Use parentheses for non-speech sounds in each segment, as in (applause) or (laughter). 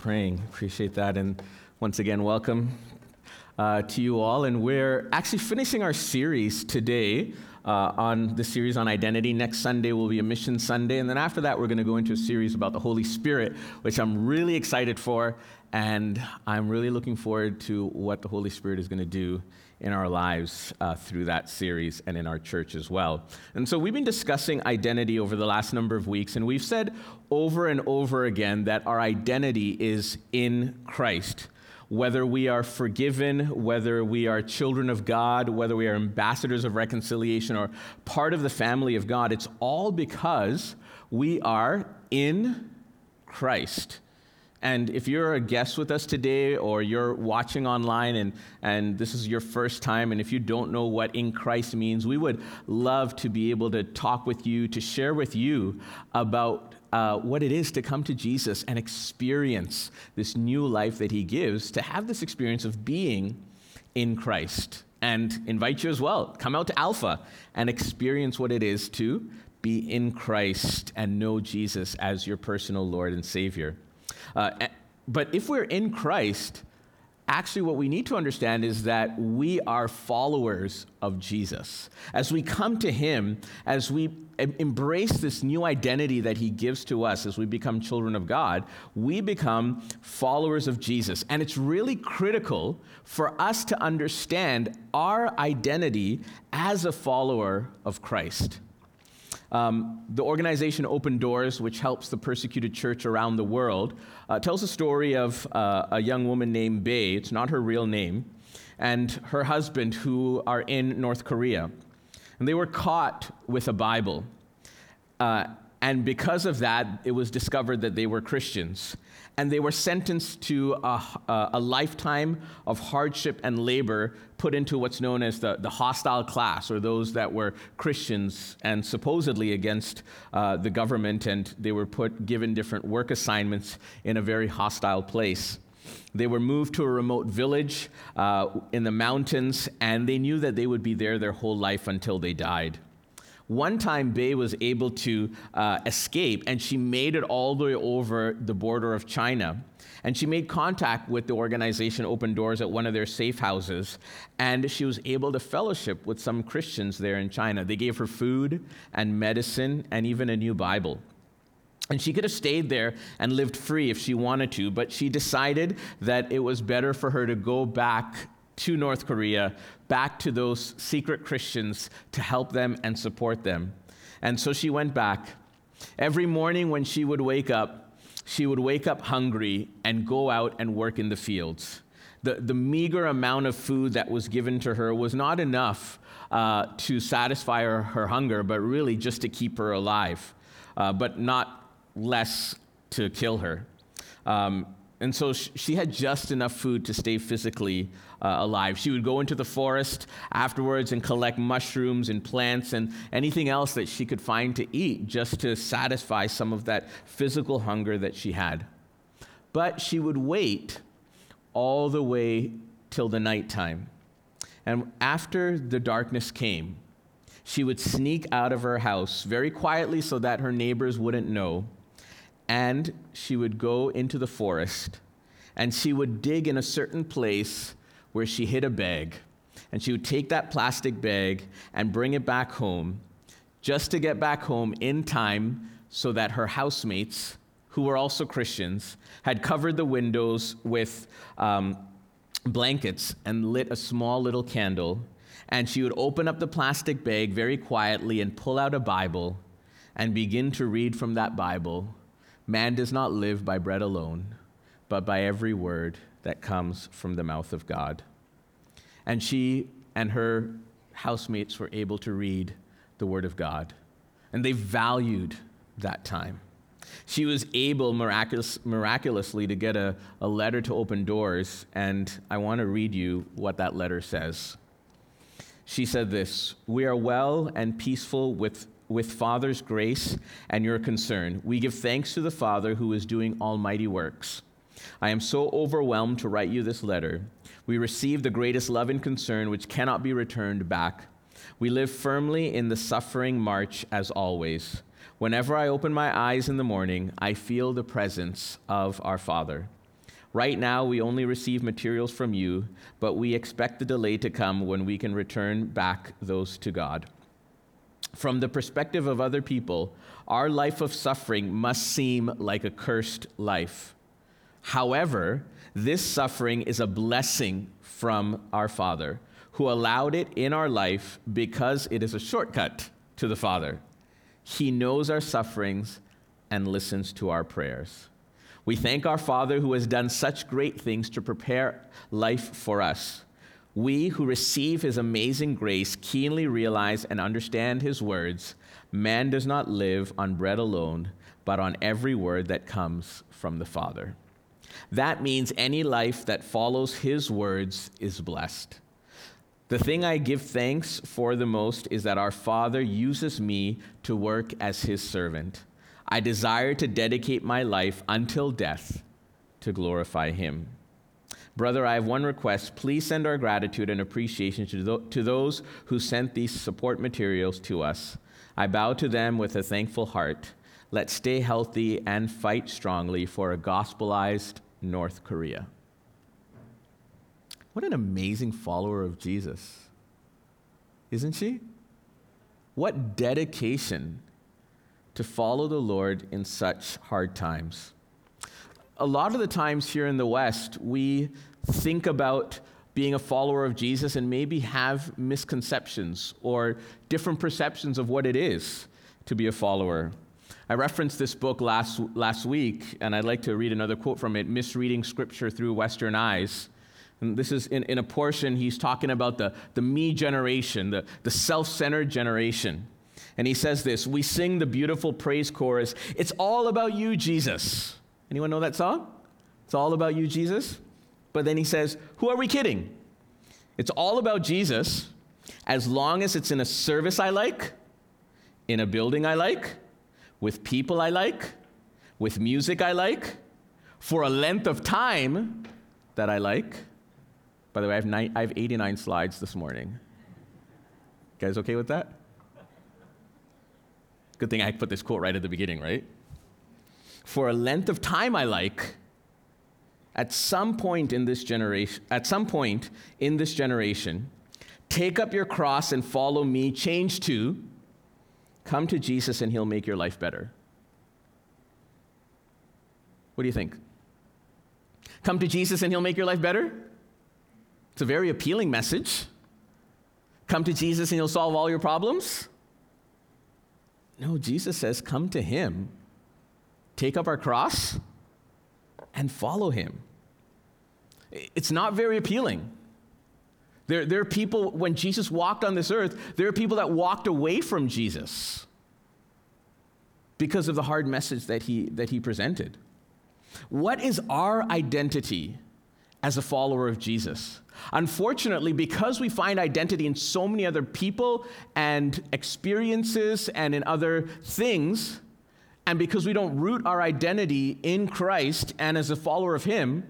praying. Appreciate that. And once again, welcome uh, to you all. And we're actually finishing our series today uh, on the series on identity. Next Sunday will be a Mission Sunday. And then after that, we're going to go into a series about the Holy Spirit, which I'm really excited for. And I'm really looking forward to what the Holy Spirit is going to do in our lives uh, through that series and in our church as well. And so we've been discussing identity over the last number of weeks, and we've said over and over again that our identity is in Christ. Whether we are forgiven, whether we are children of God, whether we are ambassadors of reconciliation or part of the family of God, it's all because we are in Christ. And if you're a guest with us today or you're watching online and, and this is your first time, and if you don't know what in Christ means, we would love to be able to talk with you, to share with you about uh, what it is to come to Jesus and experience this new life that He gives, to have this experience of being in Christ. And invite you as well. Come out to Alpha and experience what it is to be in Christ and know Jesus as your personal Lord and Savior. Uh, but if we're in Christ, actually what we need to understand is that we are followers of Jesus. As we come to him, as we embrace this new identity that he gives to us as we become children of God, we become followers of Jesus. And it's really critical for us to understand our identity as a follower of Christ. Um, the organization Open Doors, which helps the persecuted church around the world, uh, tells a story of uh, a young woman named Bae. It's not her real name, and her husband, who are in North Korea. And they were caught with a Bible. Uh, and because of that, it was discovered that they were Christians and they were sentenced to a, a, lifetime of hardship and labor put into what's known as the, the hostile class, or those that were Christians and supposedly against uh, the government, and they were put given different work assignments in a very hostile place. They were moved to a remote village uh, in the mountains, and they knew that they would be there their whole life until they died. One time, Bae was able to uh, escape, and she made it all the way over the border of China. And she made contact with the organization Open Doors at one of their safe houses, and she was able to fellowship with some Christians there in China. They gave her food and medicine and even a new Bible. And she could have stayed there and lived free if she wanted to, but she decided that it was better for her to go back to North Korea, back to those secret Christians to help them and support them. And so she went back. Every morning when she would wake up, she would wake up hungry and go out and work in the fields. The, the meager amount of food that was given to her was not enough uh, to satisfy her, her, hunger, but really just to keep her alive, uh, but not less to kill her. Um, and so she had just enough food to stay physically uh, alive. She would go into the forest afterwards and collect mushrooms and plants and anything else that she could find to eat just to satisfy some of that physical hunger that she had. But she would wait all the way till the nighttime. And after the darkness came, she would sneak out of her house very quietly so that her neighbors wouldn't know and she would go into the forest and she would dig in a certain place where she hid a bag. And she would take that plastic bag and bring it back home just to get back home in time so that her housemates, who were also Christians, had covered the windows with um, blankets and lit a small little candle. And she would open up the plastic bag very quietly and pull out a Bible and begin to read from that Bible Man does not live by bread alone, but by every word that comes from the mouth of God. And she and her housemates were able to read the Word of God, and they valued that time. She was able miraculous, miraculously to get a, a letter to open doors, and I want to read you what that letter says. She said this We are well and peaceful with with Father's grace and your concern. We give thanks to the Father who is doing almighty works. I am so overwhelmed to write you this letter. We receive the greatest love and concern which cannot be returned back. We live firmly in the suffering march as always. Whenever I open my eyes in the morning, I feel the presence of our Father. Right now, we only receive materials from you, but we expect the delay to come when we can return back those to God. From the perspective of other people, our life of suffering must seem like a cursed life. However, this suffering is a blessing from our Father, who allowed it in our life because it is a shortcut to the Father. He knows our sufferings and listens to our prayers. We thank our Father who has done such great things to prepare life for us. We who receive his amazing grace keenly realize and understand his words Man does not live on bread alone, but on every word that comes from the Father. That means any life that follows his words is blessed. The thing I give thanks for the most is that our Father uses me to work as his servant. I desire to dedicate my life until death to glorify him. Brother, I have one request. Please send our gratitude and appreciation to, th- to those who sent these support materials to us. I bow to them with a thankful heart. Let's stay healthy and fight strongly for a gospelized North Korea. What an amazing follower of Jesus, isn't she? What dedication to follow the Lord in such hard times. A lot of the times here in the West, we think about being a follower of Jesus and maybe have misconceptions or different perceptions of what it is to be a follower. I referenced this book last, last week, and I'd like to read another quote from it Misreading Scripture Through Western Eyes. And this is in, in a portion, he's talking about the, the me generation, the, the self centered generation. And he says this We sing the beautiful praise chorus. It's all about you, Jesus. Anyone know that song? It's all about you, Jesus. But then he says, Who are we kidding? It's all about Jesus as long as it's in a service I like, in a building I like, with people I like, with music I like, for a length of time that I like. By the way, I have, nine, I have 89 slides this morning. You guys okay with that? Good thing I put this quote right at the beginning, right? For a length of time I like, at some point in this generation, at some point in this generation, take up your cross and follow me, change to, come to Jesus and he'll make your life better. What do you think? Come to Jesus and he'll make your life better? It's a very appealing message. Come to Jesus and he'll solve all your problems? No, Jesus says, come to him, take up our cross, and follow him. It's not very appealing. There, there are people, when Jesus walked on this earth, there are people that walked away from Jesus because of the hard message that he, that he presented. What is our identity as a follower of Jesus? Unfortunately, because we find identity in so many other people and experiences and in other things, and because we don't root our identity in Christ and as a follower of Him,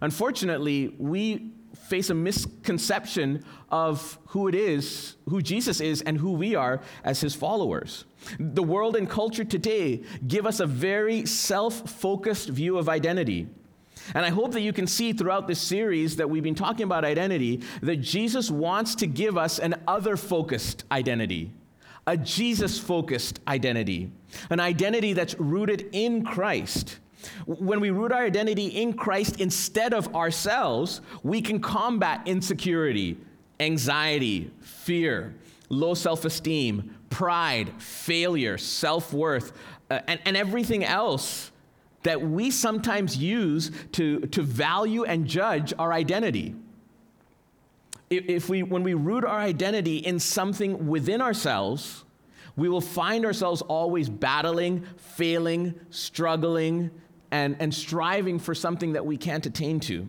unfortunately, we face a misconception of who it is, who Jesus is, and who we are as his followers. The world and culture today give us a very self focused view of identity. And I hope that you can see throughout this series that we've been talking about identity that Jesus wants to give us an other focused identity, a Jesus focused identity, an identity that's rooted in Christ. When we root our identity in Christ instead of ourselves, we can combat insecurity, anxiety, fear, low self esteem, pride, failure, self worth, uh, and, and everything else that we sometimes use to, to value and judge our identity. If we, when we root our identity in something within ourselves, we will find ourselves always battling, failing, struggling, and, and striving for something that we can't attain to.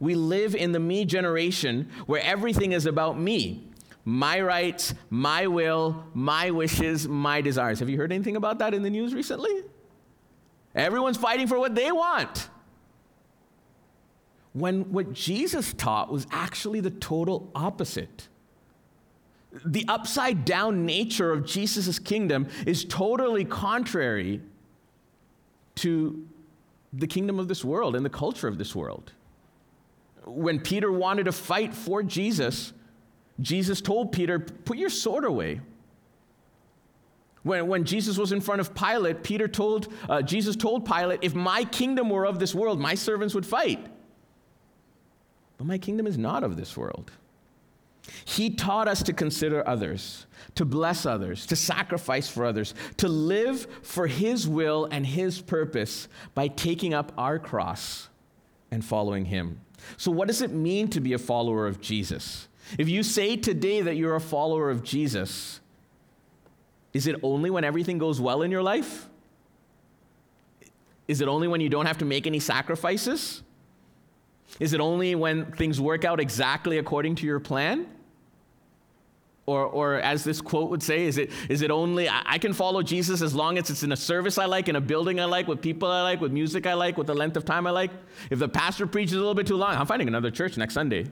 We live in the me generation where everything is about me my rights, my will, my wishes, my desires. Have you heard anything about that in the news recently? Everyone's fighting for what they want. When what Jesus taught was actually the total opposite. The upside down nature of Jesus' kingdom is totally contrary to the kingdom of this world and the culture of this world. When Peter wanted to fight for Jesus, Jesus told Peter, Put your sword away. When, when Jesus was in front of Pilate, Peter told, uh, Jesus told Pilate, If my kingdom were of this world, my servants would fight. But my kingdom is not of this world. He taught us to consider others, to bless others, to sacrifice for others, to live for His will and His purpose by taking up our cross and following Him. So, what does it mean to be a follower of Jesus? If you say today that you're a follower of Jesus, is it only when everything goes well in your life? Is it only when you don't have to make any sacrifices? Is it only when things work out exactly according to your plan? Or, or as this quote would say, is it, is it only, I can follow Jesus as long as it's in a service I like, in a building I like, with people I like, with music I like, with the length of time I like? If the pastor preaches a little bit too long, I'm finding another church next Sunday.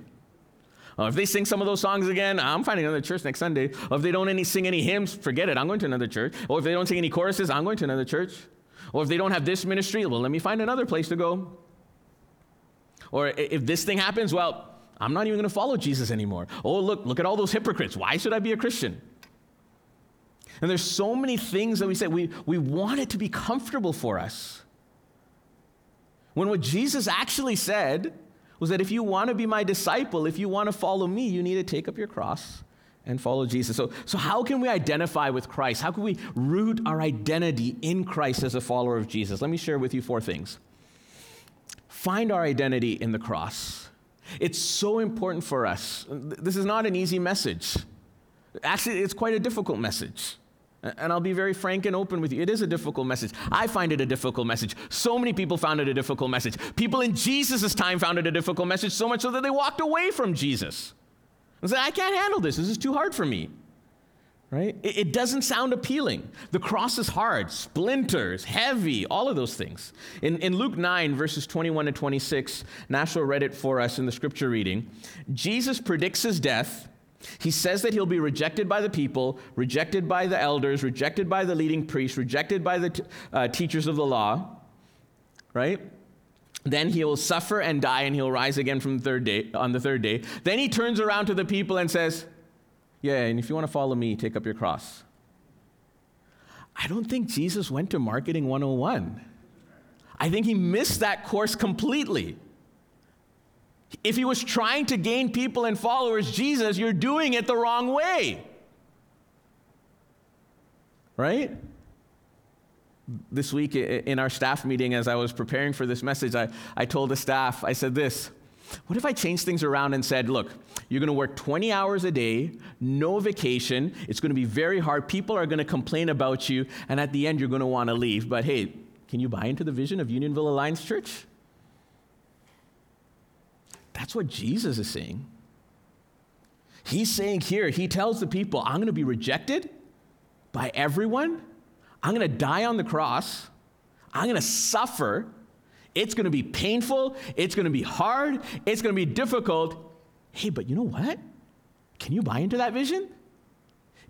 Uh, if they sing some of those songs again, I'm finding another church next Sunday. Or if they don't any, sing any hymns, forget it, I'm going to another church. Or if they don't sing any choruses, I'm going to another church. Or if they don't have this ministry, well, let me find another place to go. Or if this thing happens, well, I'm not even going to follow Jesus anymore. Oh, look, look at all those hypocrites. Why should I be a Christian? And there's so many things that we say we, we want it to be comfortable for us. When what Jesus actually said was that if you want to be my disciple, if you want to follow me, you need to take up your cross and follow Jesus. So, so how can we identify with Christ? How can we root our identity in Christ as a follower of Jesus? Let me share with you four things. Find our identity in the cross. It's so important for us. This is not an easy message. Actually, it's quite a difficult message. And I'll be very frank and open with you. It is a difficult message. I find it a difficult message. So many people found it a difficult message. People in Jesus' time found it a difficult message, so much so that they walked away from Jesus. And said, I can't handle this. This is too hard for me right? It, it, doesn't sound appealing. The cross is hard, splinters, heavy, all of those things. In, in Luke 9, verses 21 to 26, Nashua read it for us in the scripture reading. Jesus predicts his death. He says that he'll be rejected by the people, rejected by the elders, rejected by the leading priests, rejected by the t- uh, teachers of the law, right? Then he will suffer and die, and he'll rise again from the third day, on the third day. Then he turns around to the people and says, yeah, and if you want to follow me, take up your cross. I don't think Jesus went to Marketing 101. I think he missed that course completely. If he was trying to gain people and followers, Jesus, you're doing it the wrong way. Right? This week in our staff meeting, as I was preparing for this message, I, I told the staff, I said this what if I changed things around and said, look, you're going to work 20 hours a day, no vacation. It's going to be very hard. People are going to complain about you, and at the end, you're going to want to leave. But hey, can you buy into the vision of Unionville Alliance Church? That's what Jesus is saying. He's saying here, he tells the people, I'm going to be rejected by everyone. I'm going to die on the cross. I'm going to suffer. It's going to be painful. It's going to be hard. It's going to be difficult. Hey, but you know what? Can you buy into that vision?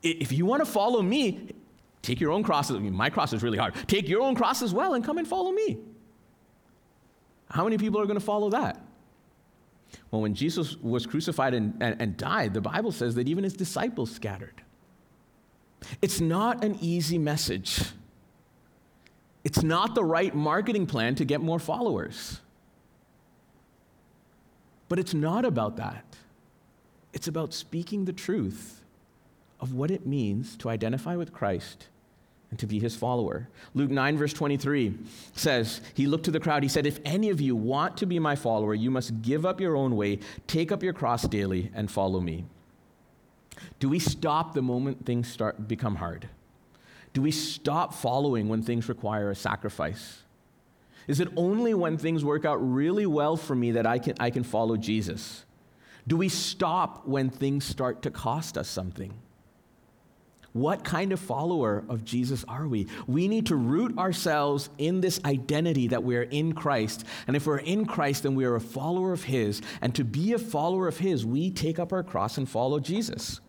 If you want to follow me, take your own cross. I mean, my cross is really hard. Take your own cross as well and come and follow me. How many people are going to follow that? Well, when Jesus was crucified and, and, and died, the Bible says that even his disciples scattered. It's not an easy message. It's not the right marketing plan to get more followers. But it's not about that. It's about speaking the truth of what it means to identify with Christ and to be his follower. Luke 9, verse 23 says, He looked to the crowd. He said, If any of you want to be my follower, you must give up your own way, take up your cross daily, and follow me. Do we stop the moment things start become hard? Do we stop following when things require a sacrifice? Is it only when things work out really well for me that I can, I can follow Jesus? Do we stop when things start to cost us something? What kind of follower of Jesus are we? We need to root ourselves in this identity that we are in Christ. And if we're in Christ, then we are a follower of His. And to be a follower of His, we take up our cross and follow Jesus.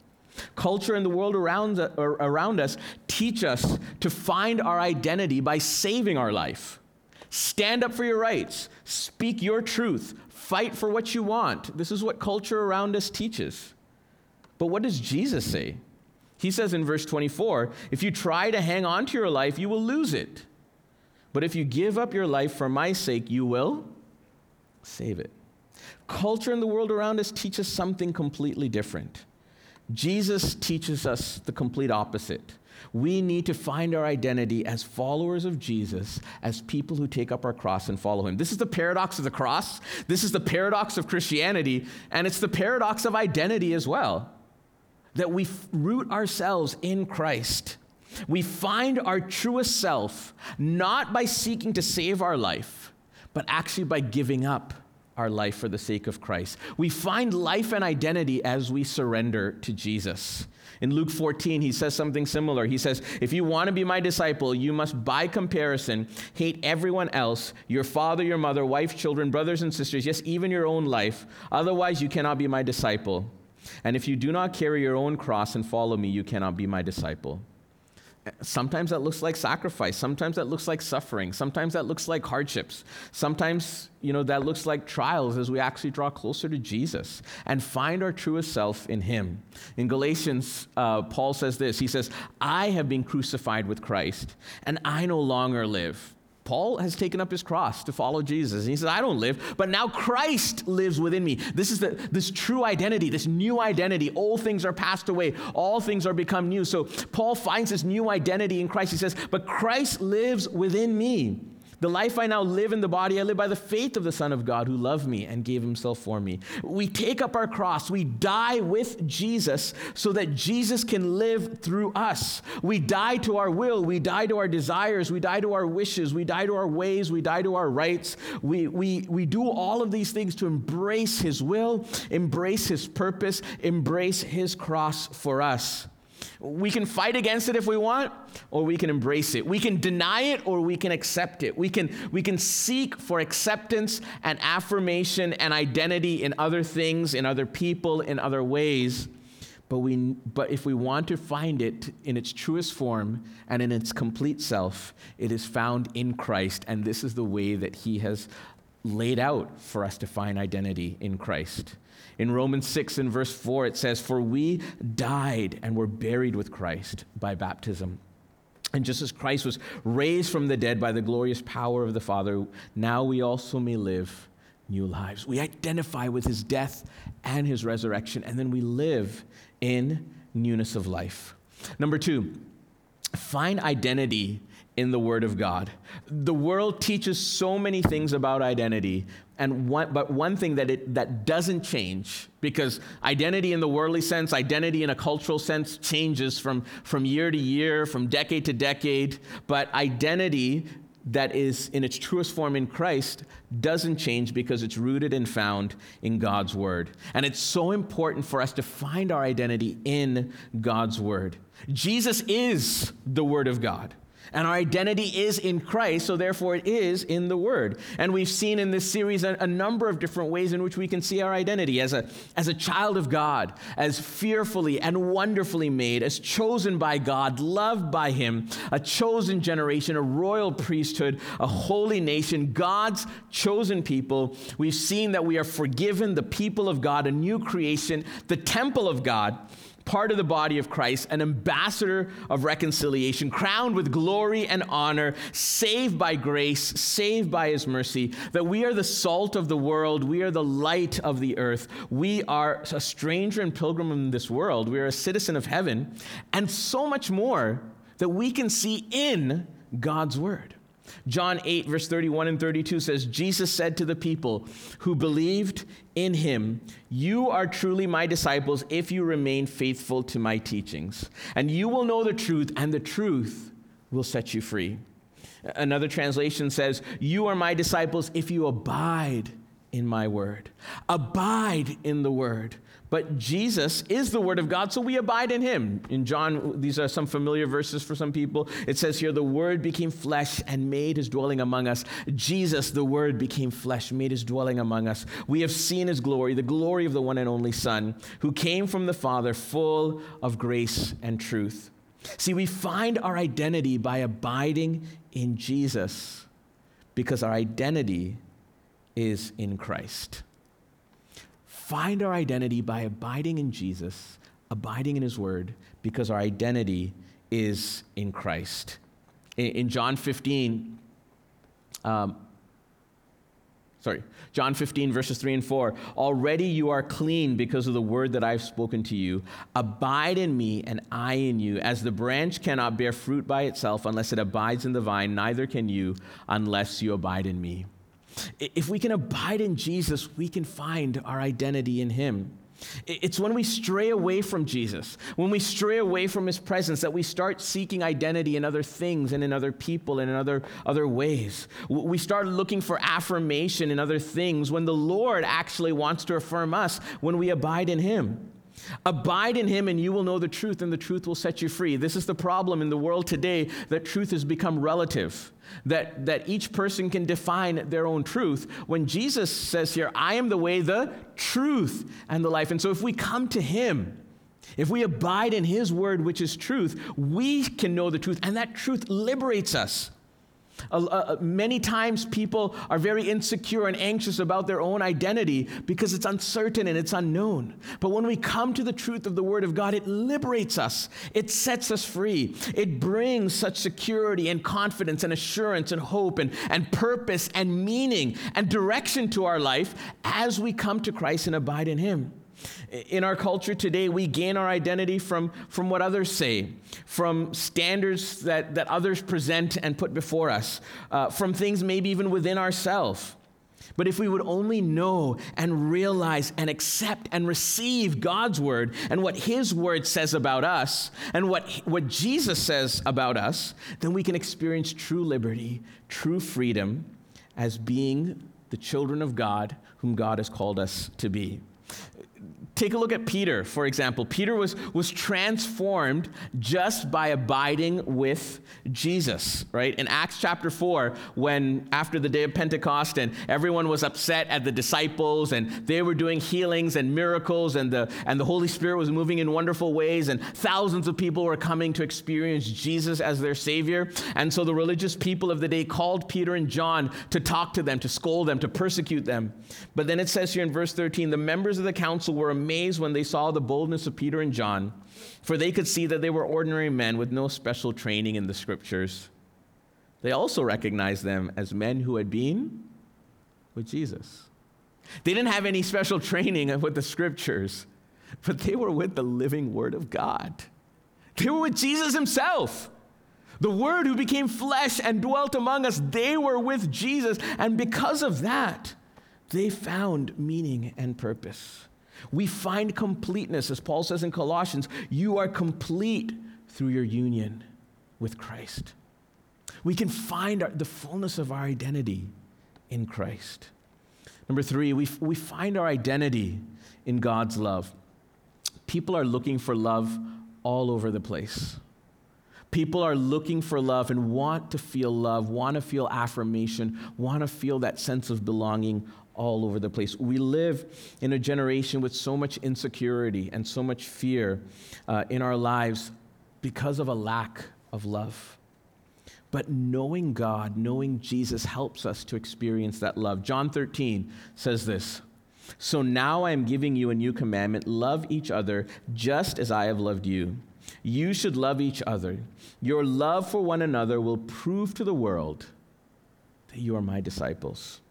Culture and the world around, around us teach us to find our identity by saving our life. Stand up for your rights. Speak your truth. Fight for what you want. This is what culture around us teaches. But what does Jesus say? He says in verse 24 if you try to hang on to your life, you will lose it. But if you give up your life for my sake, you will save it. Culture and the world around us teach us something completely different. Jesus teaches us the complete opposite. We need to find our identity as followers of Jesus, as people who take up our cross and follow him. This is the paradox of the cross. This is the paradox of Christianity, and it's the paradox of identity as well. That we root ourselves in Christ. We find our truest self not by seeking to save our life, but actually by giving up our life for the sake of Christ. We find life and identity as we surrender to Jesus. In Luke 14, he says something similar. He says, If you want to be my disciple, you must, by comparison, hate everyone else your father, your mother, wife, children, brothers and sisters, yes, even your own life. Otherwise, you cannot be my disciple. And if you do not carry your own cross and follow me, you cannot be my disciple. Sometimes that looks like sacrifice. Sometimes that looks like suffering. Sometimes that looks like hardships. Sometimes, you know, that looks like trials as we actually draw closer to Jesus and find our truest self in Him. In Galatians, uh, Paul says this He says, I have been crucified with Christ, and I no longer live Paul has taken up his cross to follow Jesus. And he says, I don't live, but now Christ lives within me. This is the, this true identity, this new identity. Old things are passed away, all things are become new. So Paul finds this new identity in Christ. He says, But Christ lives within me. The life I now live in the body, I live by the faith of the Son of God who loved me and gave himself for me. We take up our cross. We die with Jesus so that Jesus can live through us. We die to our will. We die to our desires. We die to our wishes. We die to our ways. We die to our rights. We, we, we do all of these things to embrace his will, embrace his purpose, embrace his cross for us. We can fight against it if we want, or we can embrace it. We can deny it, or we can accept it. We can, we can seek for acceptance and affirmation and identity in other things, in other people, in other ways. But, we, but if we want to find it in its truest form and in its complete self, it is found in Christ. And this is the way that He has laid out for us to find identity in Christ. In Romans 6 and verse 4, it says, For we died and were buried with Christ by baptism. And just as Christ was raised from the dead by the glorious power of the Father, now we also may live new lives. We identify with his death and his resurrection, and then we live in newness of life. Number two, find identity in the Word of God. The world teaches so many things about identity, and one, but one thing that it that doesn't change because identity in the worldly sense identity in a cultural sense changes from from year to year from decade to decade but identity that is in its truest form in Christ doesn't change because it's rooted and found in God's word. And it's so important for us to find our identity in God's word. Jesus is the word of God and our identity is in Christ, so therefore it is in the Word. And we've seen in this series a, a, number of different ways in which we can see our identity as a, as a child of God, as fearfully and wonderfully made, as chosen by God, loved by Him, a chosen generation, a royal priesthood, a holy nation, God's chosen people. We've seen that we are forgiven, the people of God, a new creation, the temple of God part of the body of Christ, an ambassador of reconciliation, crowned with glory and honor, saved by grace, saved by his mercy, that we are the salt of the world, we are the light of the earth, we are a stranger and pilgrim in this world, we are a citizen of heaven, and so much more that we can see in God's word. John 8, verse 31 and 32 says, Jesus said to the people who believed in him, You are truly my disciples if you remain faithful to my teachings. And you will know the truth, and the truth will set you free. Another translation says, You are my disciples if you abide in my word. Abide in the word. But Jesus is the Word of God, so we abide in Him. In John, these are some familiar verses for some people. It says here, The Word became flesh and made His dwelling among us. Jesus, the Word, became flesh, made His dwelling among us. We have seen His glory, the glory of the one and only Son, who came from the Father, full of grace and truth. See, we find our identity by abiding in Jesus because our identity is in Christ. Find our identity by abiding in Jesus, abiding in His Word, because our identity is in Christ. In, in John 15, um, sorry, John 15, verses 3 and 4. Already you are clean because of the word that I've spoken to you. Abide in me, and I in you. As the branch cannot bear fruit by itself unless it abides in the vine, neither can you unless you abide in me. If we can abide in Jesus, we can find our identity in him. It's when we stray away from Jesus, when we stray away from his presence, that we start seeking identity in other things and in other people and in other, other ways. We start looking for affirmation in other things when the Lord actually wants to affirm us when we abide in him. Abide in him and you will know the truth, and the truth will set you free. This is the problem in the world today that truth has become relative, that, that each person can define their own truth. When Jesus says here, I am the way, the truth, and the life. And so if we come to him, if we abide in his word, which is truth, we can know the truth, and that truth liberates us. Uh, uh, many times people are very insecure and anxious about their own identity because it's uncertain and it's unknown. But when we come to the truth of the Word of God, it liberates us, it sets us free, it brings such security and confidence and assurance and hope and, and purpose and meaning and direction to our life as we come to Christ and abide in Him. In our culture today, we gain our identity from, from what others say, from standards that, that others present and put before us, uh, from things maybe even within ourselves. But if we would only know and realize and accept and receive God's word and what his word says about us and what, what Jesus says about us, then we can experience true liberty, true freedom as being the children of God whom God has called us to be. Take a look at Peter, for example. Peter was, was transformed just by abiding with Jesus, right? In Acts chapter 4, when after the day of Pentecost and everyone was upset at the disciples and they were doing healings and miracles and the, and the Holy Spirit was moving in wonderful ways and thousands of people were coming to experience Jesus as their Savior. And so the religious people of the day called Peter and John to talk to them, to scold them, to persecute them. But then it says here in verse 13 the members of the council were amazed amazed when they saw the boldness of Peter and John, for they could see that they were ordinary men with no special training in the scriptures. They also recognized them as men who had been with Jesus. They didn't have any special training with the scriptures, but they were with the living Word of God. They were with Jesus Himself. The Word who became flesh and dwelt among us, they were with Jesus. And because of that, they found meaning and purpose. We find completeness, as Paul says in Colossians, you are complete through your union with Christ. We can find our, the fullness of our identity in Christ. Number three, we, we find our identity in God's love. People are looking for love all over the place. People are looking for love and want to feel love, want to feel affirmation, want to feel that sense of belonging all over the place. We live in a generation with so much insecurity and so much fear uh, in our lives because of a lack of love. But knowing God, knowing Jesus helps us to experience that love. John 13 says this So now I am giving you a new commandment love each other just as I have loved you. You should love each other. Your love for one another will prove to the world that you are my disciples.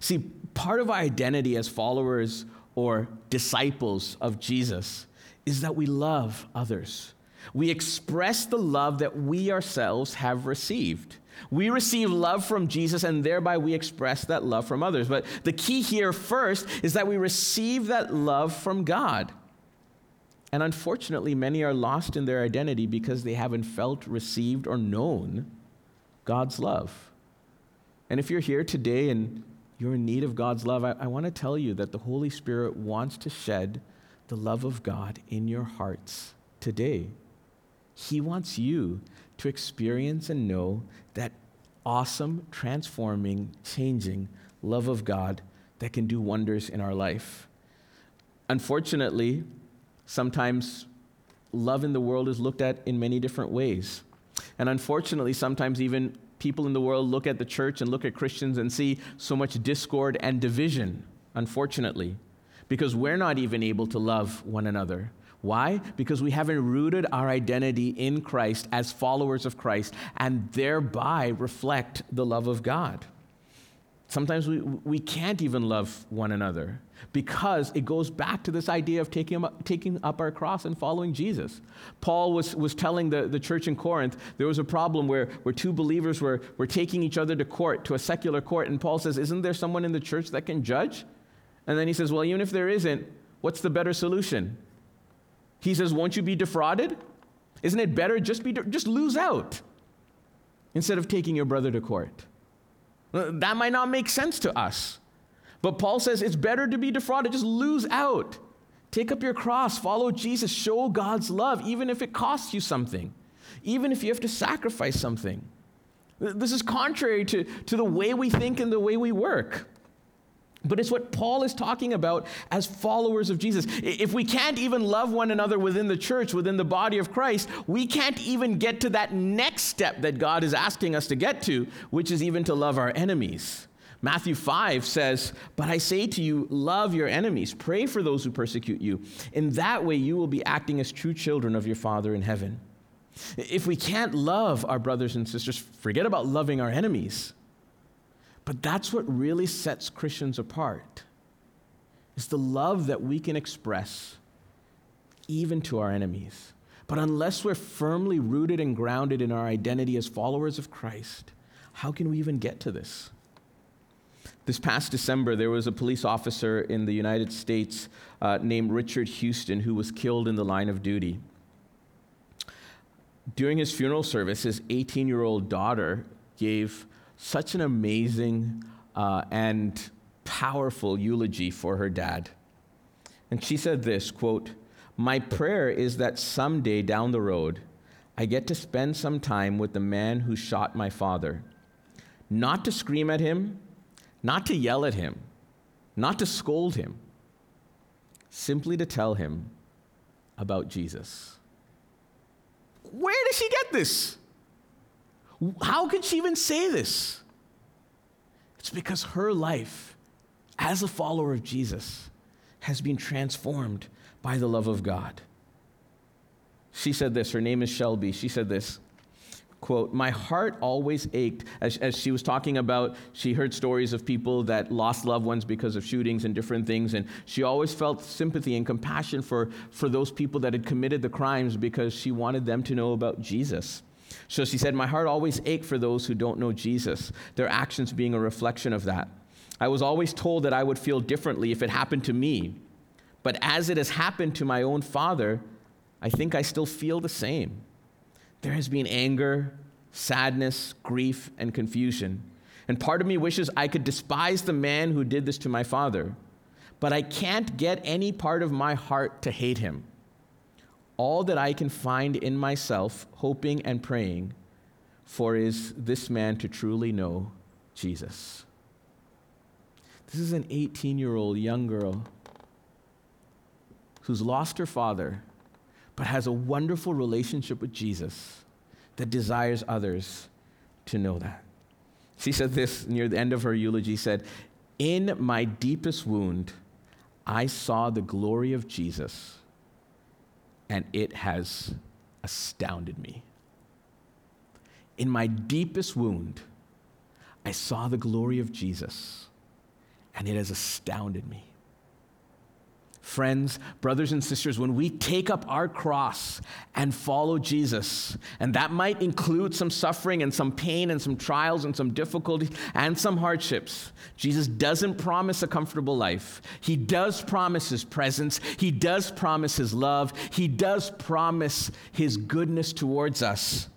See, part of our identity as followers or disciples of Jesus is that we love others. We express the love that we ourselves have received. We receive love from Jesus, and thereby we express that love from others. But the key here first is that we receive that love from God. And unfortunately, many are lost in their identity because they haven't felt, received, or known God's love. And if you're here today and you're in need of God's love, I, I want to tell you that the Holy Spirit wants to shed the love of God in your hearts today. He wants you to experience and know that awesome, transforming, changing love of God that can do wonders in our life. Unfortunately, sometimes love in the world is looked at in many different ways. And unfortunately, sometimes even people in the world look at the church and look at Christians and see so much discord and division, unfortunately, because we're not even able to love one another. Why? Because we haven't rooted our identity in Christ as followers of Christ and thereby reflect the love of God. Sometimes we, we can't even love one another because it goes back to this idea of taking up, taking up our cross and following Jesus. Paul was, was telling the, the church in Corinth there was a problem where, where two believers were, were taking each other to court, to a secular court, and Paul says, Isn't there someone in the church that can judge? And then he says, Well, even if there isn't, what's the better solution? He says, Won't you be defrauded? Isn't it better just, be, just lose out instead of taking your brother to court? That might not make sense to us. But Paul says it's better to be defrauded, just lose out. Take up your cross, follow Jesus, show God's love, even if it costs you something, even if you have to sacrifice something. This is contrary to, to the way we think and the way we work. But it's what Paul is talking about as followers of Jesus. If we can't even love one another within the church, within the body of Christ, we can't even get to that next step that God is asking us to get to, which is even to love our enemies. Matthew 5 says, But I say to you, love your enemies, pray for those who persecute you. In that way, you will be acting as true children of your Father in heaven. If we can't love our brothers and sisters, forget about loving our enemies. But that's what really sets Christians apart. It's the love that we can express even to our enemies. But unless we're firmly rooted and grounded in our identity as followers of Christ, how can we even get to this? This past December, there was a police officer in the United States uh, named Richard Houston who was killed in the line of duty. During his funeral service, his 18 year old daughter gave such an amazing uh, and powerful eulogy for her dad. And she said this quote, My prayer is that someday down the road, I get to spend some time with the man who shot my father. Not to scream at him, not to yell at him, not to scold him, simply to tell him about Jesus. Where did she get this? How could she even say this? It's because her life as a follower of Jesus has been transformed by the love of God. She said this, her name is Shelby. She said this quote, My heart always ached. As, as, she was talking about, she heard stories of people that lost loved ones because of shootings and different things. And she always felt sympathy and compassion for, for those people that had committed the crimes because she wanted them to know about Jesus. So she said, My heart always ached for those who don't know Jesus, their actions being a reflection of that. I was always told that I would feel differently if it happened to me. But as it has happened to my own father, I think I still feel the same. There has been anger, sadness, grief, and confusion. And part of me wishes I could despise the man who did this to my father, but I can't get any part of my heart to hate him all that I can find in myself, hoping and praying for is this man to truly know Jesus. This is an 18 year old young girl who's lost her father, but has a wonderful relationship with Jesus that desires others to know that. She said this near the end of her eulogy said, In my deepest wound, I saw the glory of Jesus and it has astounded me. In my deepest wound, I saw the glory of Jesus, and it has astounded me. Friends, brothers, and sisters, when we take up our cross and follow Jesus, and that might include some suffering and some pain and some trials and some difficulties and some hardships, Jesus doesn't promise a comfortable life. He does promise His presence, He does promise His love, He does promise His goodness towards us.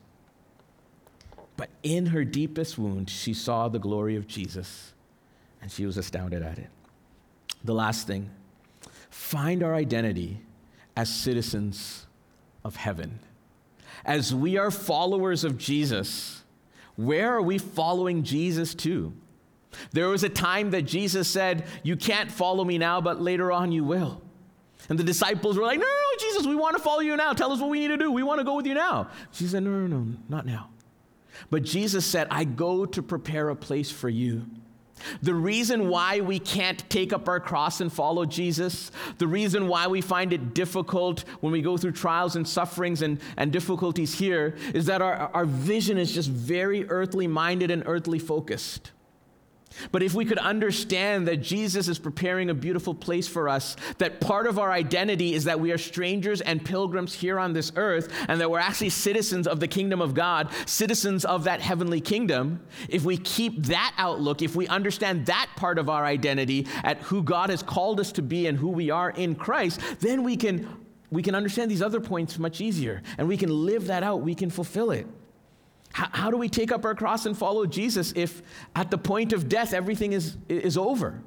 But in her deepest wound, she saw the glory of Jesus, and she was astounded at it. The last thing find our identity as citizens of heaven. As we are followers of Jesus, where are we following Jesus to? There was a time that Jesus said, You can't follow me now, but later on you will. And the disciples were like, No, no, no, Jesus, we want to follow you now. Tell us what we need to do. We want to go with you now. She said, No, no, no, not now. But Jesus said, I go to prepare a place for you. The reason why we can't take up our cross and follow Jesus, the reason why we find it difficult when we go through trials and sufferings and, and difficulties here, is that our, our vision is just very earthly minded and earthly focused. But if we could understand that Jesus is preparing a beautiful place for us, that part of our identity is that we are strangers and pilgrims here on this earth, and that we're actually citizens of the kingdom of God, citizens of that heavenly kingdom, if we keep that outlook, if we understand that part of our identity at who God has called us to be and who we are in Christ, then we can, we can understand these other points much easier, and we can live that out, we can fulfill it. How, how do we take up our cross and follow Jesus if at the point of death everything is, is over?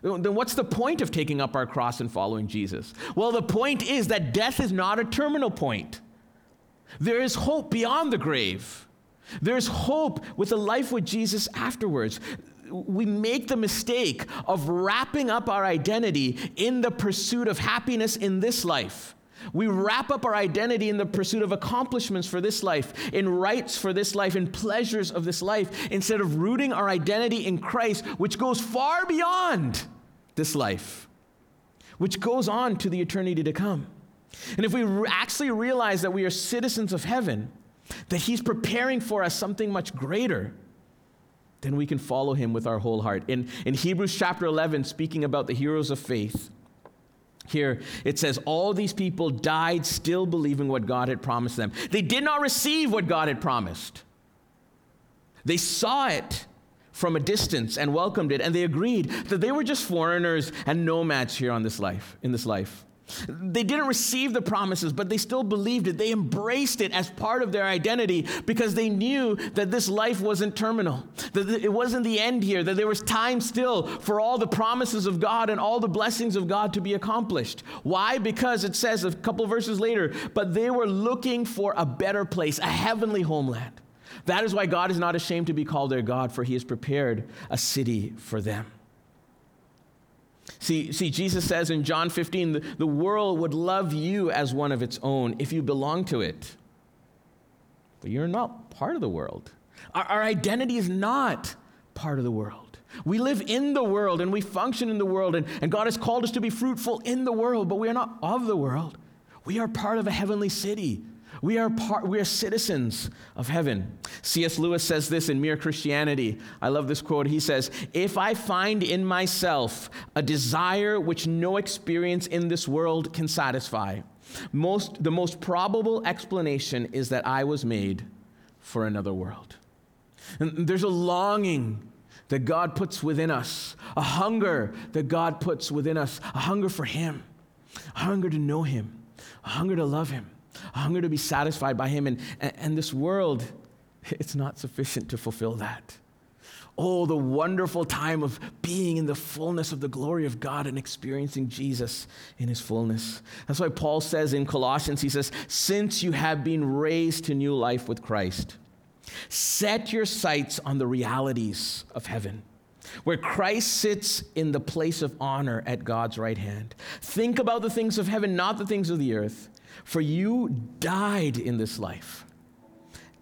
Then what's the point of taking up our cross and following Jesus? Well, the point is that death is not a terminal point. There is hope beyond the grave. There's hope with a life with Jesus afterwards. We make the mistake of wrapping up our identity in the pursuit of happiness in this life we wrap up our identity in the pursuit of accomplishments for this life, in rights for this life, in pleasures of this life, instead of rooting our identity in Christ, which goes far beyond this life, which goes on to the eternity to come. And if we actually realize that we are citizens of heaven, that He's preparing for us something much greater, then we can follow Him with our whole heart. In, in Hebrews chapter 11, speaking about the heroes of faith, here it says, All these people died still believing what God had promised them. They did not receive what God had promised. They saw it from a distance and welcomed it, and they agreed that they were just foreigners and nomads here on this life, in this life. They didn't receive the promises, but they still believed it. They embraced it as part of their identity because they knew that this life wasn't terminal, that it wasn't the end here, that there was time still for all the promises of God and all the blessings of God to be accomplished. Why? Because it says a couple verses later, but they were looking for a better place, a heavenly homeland. That is why God is not ashamed to be called their God, for he has prepared a city for them. See, see, Jesus says in John 15, the, the world would love you as one of its own if you belong to it. But you're not part of the world. Our, our identity is not part of the world. We live in the world and we function in the world, and, and God has called us to be fruitful in the world, but we are not of the world. We are part of a heavenly city. We are, part, we are citizens of heaven. C.S. Lewis says this in Mere Christianity. I love this quote. He says, If I find in myself a desire which no experience in this world can satisfy, most, the most probable explanation is that I was made for another world. And there's a longing that God puts within us, a hunger that God puts within us, a hunger for Him, a hunger to know Him, a hunger to love Him a hunger to be satisfied by Him. And, and this world, (laughs) it's not sufficient to fulfill that. Oh, the wonderful time of being in the fullness of the glory of God and experiencing Jesus in his fullness. That's why Paul says in Colossians, he says, Since you have been raised to new life with Christ, set your sights on the realities of heaven, where Christ sits in the place of honor at God's right hand. Think about the things of heaven, not the things of the earth. For you died in this life,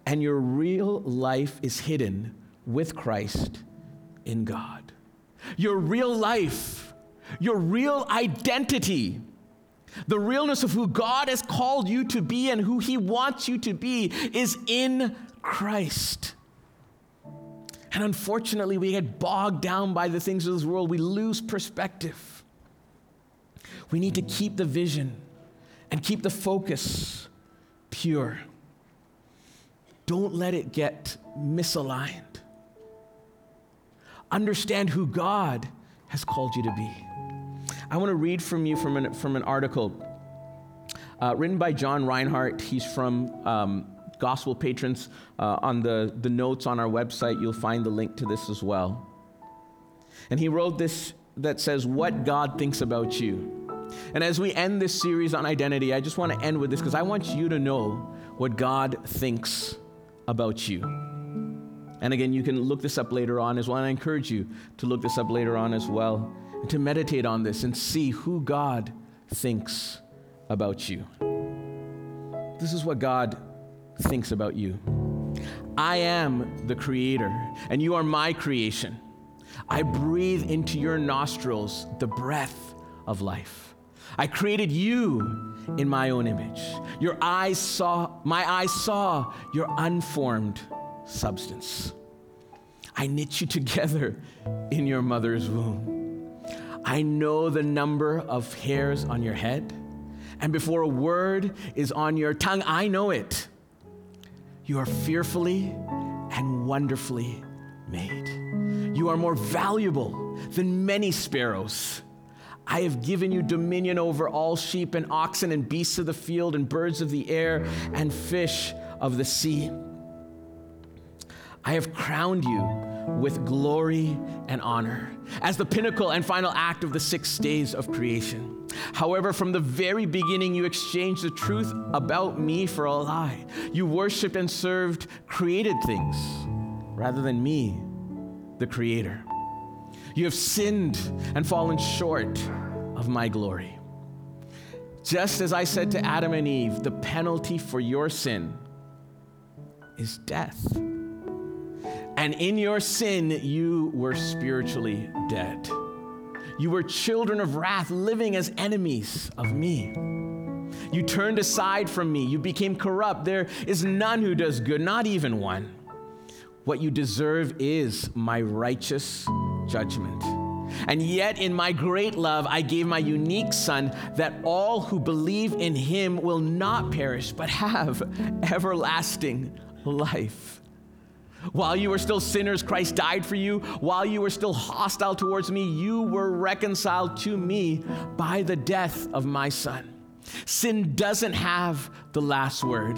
and your real life is hidden with Christ in God. Your real life, your real identity, the realness of who God has called you to be and who He wants you to be is in Christ. And unfortunately, we get bogged down by the things of this world. We lose perspective. We need to keep the vision and keep the focus pure. Don't let it get misaligned. Understand who God has called you to be. I want to read from you from an, from an article uh, written by John Rinehart. He's from um, Gospel Patrons. Uh, on the, the notes on our website, you'll find the link to this as well. And he wrote this that says, What God thinks about you. And as we end this series on identity, I just want to end with this because I want you to know what God thinks about you. And again, you can look this up later on as well. And I encourage you to look this up later on as well and to meditate on this and see who God thinks about you. This is what God thinks about you. I am the creator, and you are my creation. I breathe into your nostrils the breath of life. I created you in my own image. Your eyes saw, my eyes saw your unformed substance. I knit you together in your mother's womb. I know the number of hairs on your head, and before a word is on your tongue, I know it. You are fearfully and wonderfully made. You are more valuable than many sparrows. I have given you dominion over all sheep and oxen and beasts of the field and birds of the air and fish of the sea. I have crowned you with glory and honor as the pinnacle and final act of the six days of creation. However, from the very beginning, you exchanged the truth about me for a lie. You worshiped and served created things rather than me, the Creator. You have sinned and fallen short of my glory. Just as I said to Adam and Eve, the penalty for your sin is death. And in your sin, you were spiritually dead. You were children of wrath, living as enemies of me. You turned aside from me. You became corrupt. There is none who does good, not even one. What you deserve is my righteous judgment. And yet, in my great love, I gave my unique Son that all who believe in him will not perish, but have (laughs) everlasting life. While you were still sinners, Christ died for you. While you were still hostile towards me, you were reconciled to me by the death of my Son. Sin doesn't have the last word,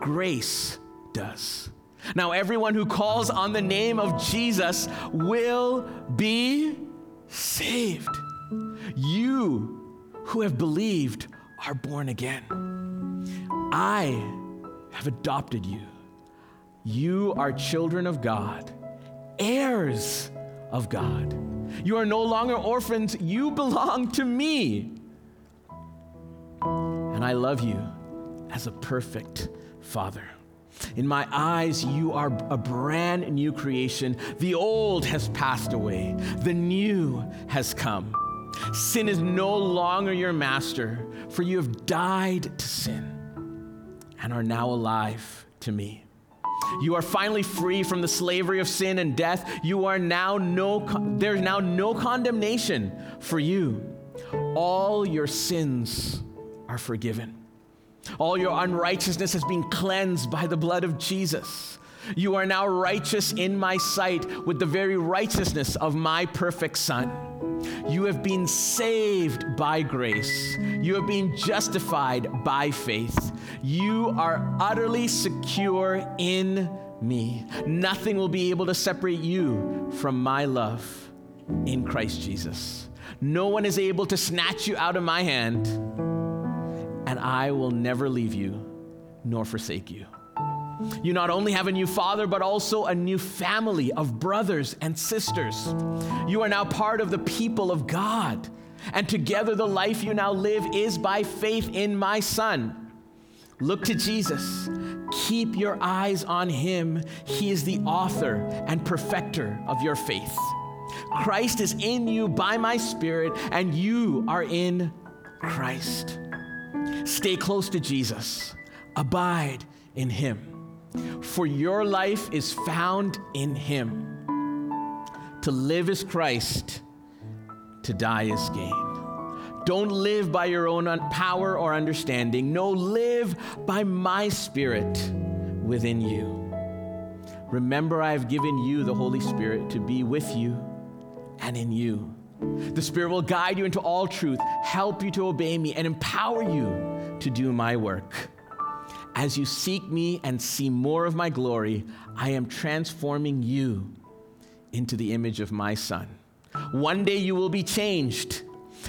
grace does. Now, everyone who calls on the name of Jesus will be saved. You who have believed are born again. I have adopted you you are children of God, heirs of God. You are no longer orphans, you belong to me. And I love you as a perfect father. In my eyes, you are a brand new creation. The old has passed away, the new has come. Sin is no longer your master, for you have died to sin and are now alive to me. You are finally free from the slavery of sin and death. You are now no there's now no condemnation for you. All your sins are forgiven. All your unrighteousness has been cleansed by the blood of Jesus. You are now righteous in my sight with the very righteousness of my perfect Son. You have been saved by grace. You have been justified by faith. You are utterly secure in me. Nothing will be able to separate you from my love in Christ Jesus. No one is able to snatch you out of my hand, and I will never leave you nor forsake you. You not only have a new father, but also a new family of brothers and sisters. You are now part of the people of God. And together, the life you now live is by faith in my Son. Look to Jesus. Keep your eyes on him. He is the author and perfecter of your faith. Christ is in you by my Spirit, and you are in Christ. Stay close to Jesus, abide in him. For your life is found in Him. To live is Christ, to die is gain. Don't live by your own power or understanding. No, live by my Spirit within you. Remember, I have given you the Holy Spirit to be with you and in you. The Spirit will guide you into all truth, help you to obey me, and empower you to do my work. As you seek me and see more of my glory, I am transforming you into the image of my Son. One day you will be changed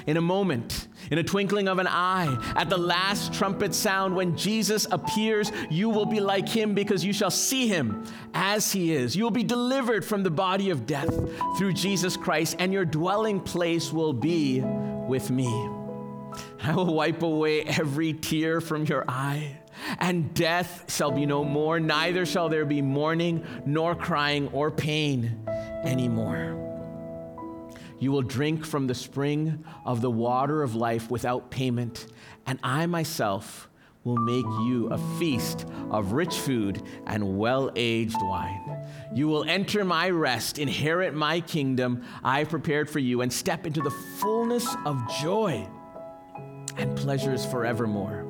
in a moment, in a twinkling of an eye. At the last trumpet sound, when Jesus appears, you will be like him because you shall see him as he is. You will be delivered from the body of death through Jesus Christ, and your dwelling place will be with me. I will wipe away every tear from your eye and death shall be no more, neither shall there be mourning, nor crying, or pain anymore. You will drink from the spring of the water of life without payment, and I myself will make you a feast of rich food and well aged wine. You will enter my rest, inherit my kingdom I prepared for you, and step into the fullness of joy and pleasures forevermore.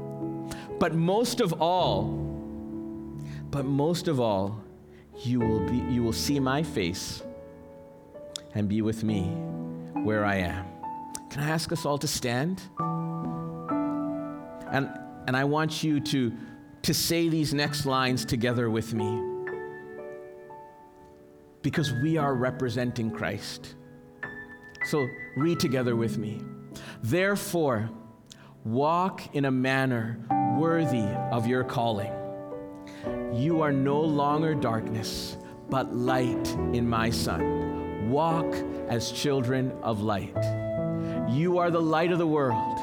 But most of all, but most of all, you will, be, you will see my face and be with me where I am. Can I ask us all to stand? And, and I want you to, to say these next lines together with me because we are representing Christ. So read together with me. Therefore, walk in a manner worthy of your calling. You are no longer darkness, but light in my Son. Walk as children of light. You are the light of the world,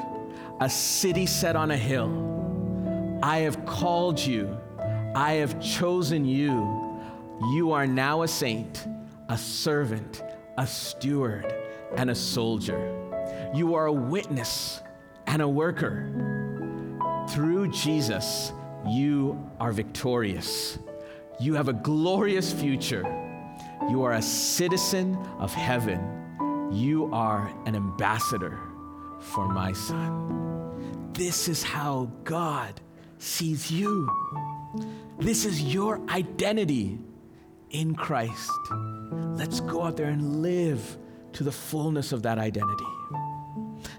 a city set on a hill. I have called you, I have chosen you. You are now a saint, a servant, a steward, and a soldier. You are a witness and a worker. Through Jesus, you are victorious. You have a glorious future. You are a citizen of heaven. You are an ambassador for my son. This is how God sees you. This is your identity in Christ. Let's go out there and live to the fullness of that identity.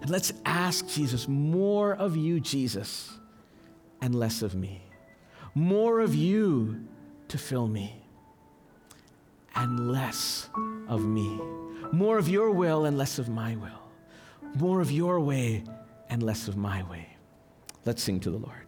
And let's ask Jesus, more of you, Jesus, and less of me. More of you to fill me, and less of me. More of your will and less of my will. More of your way and less of my way. Let's sing to the Lord.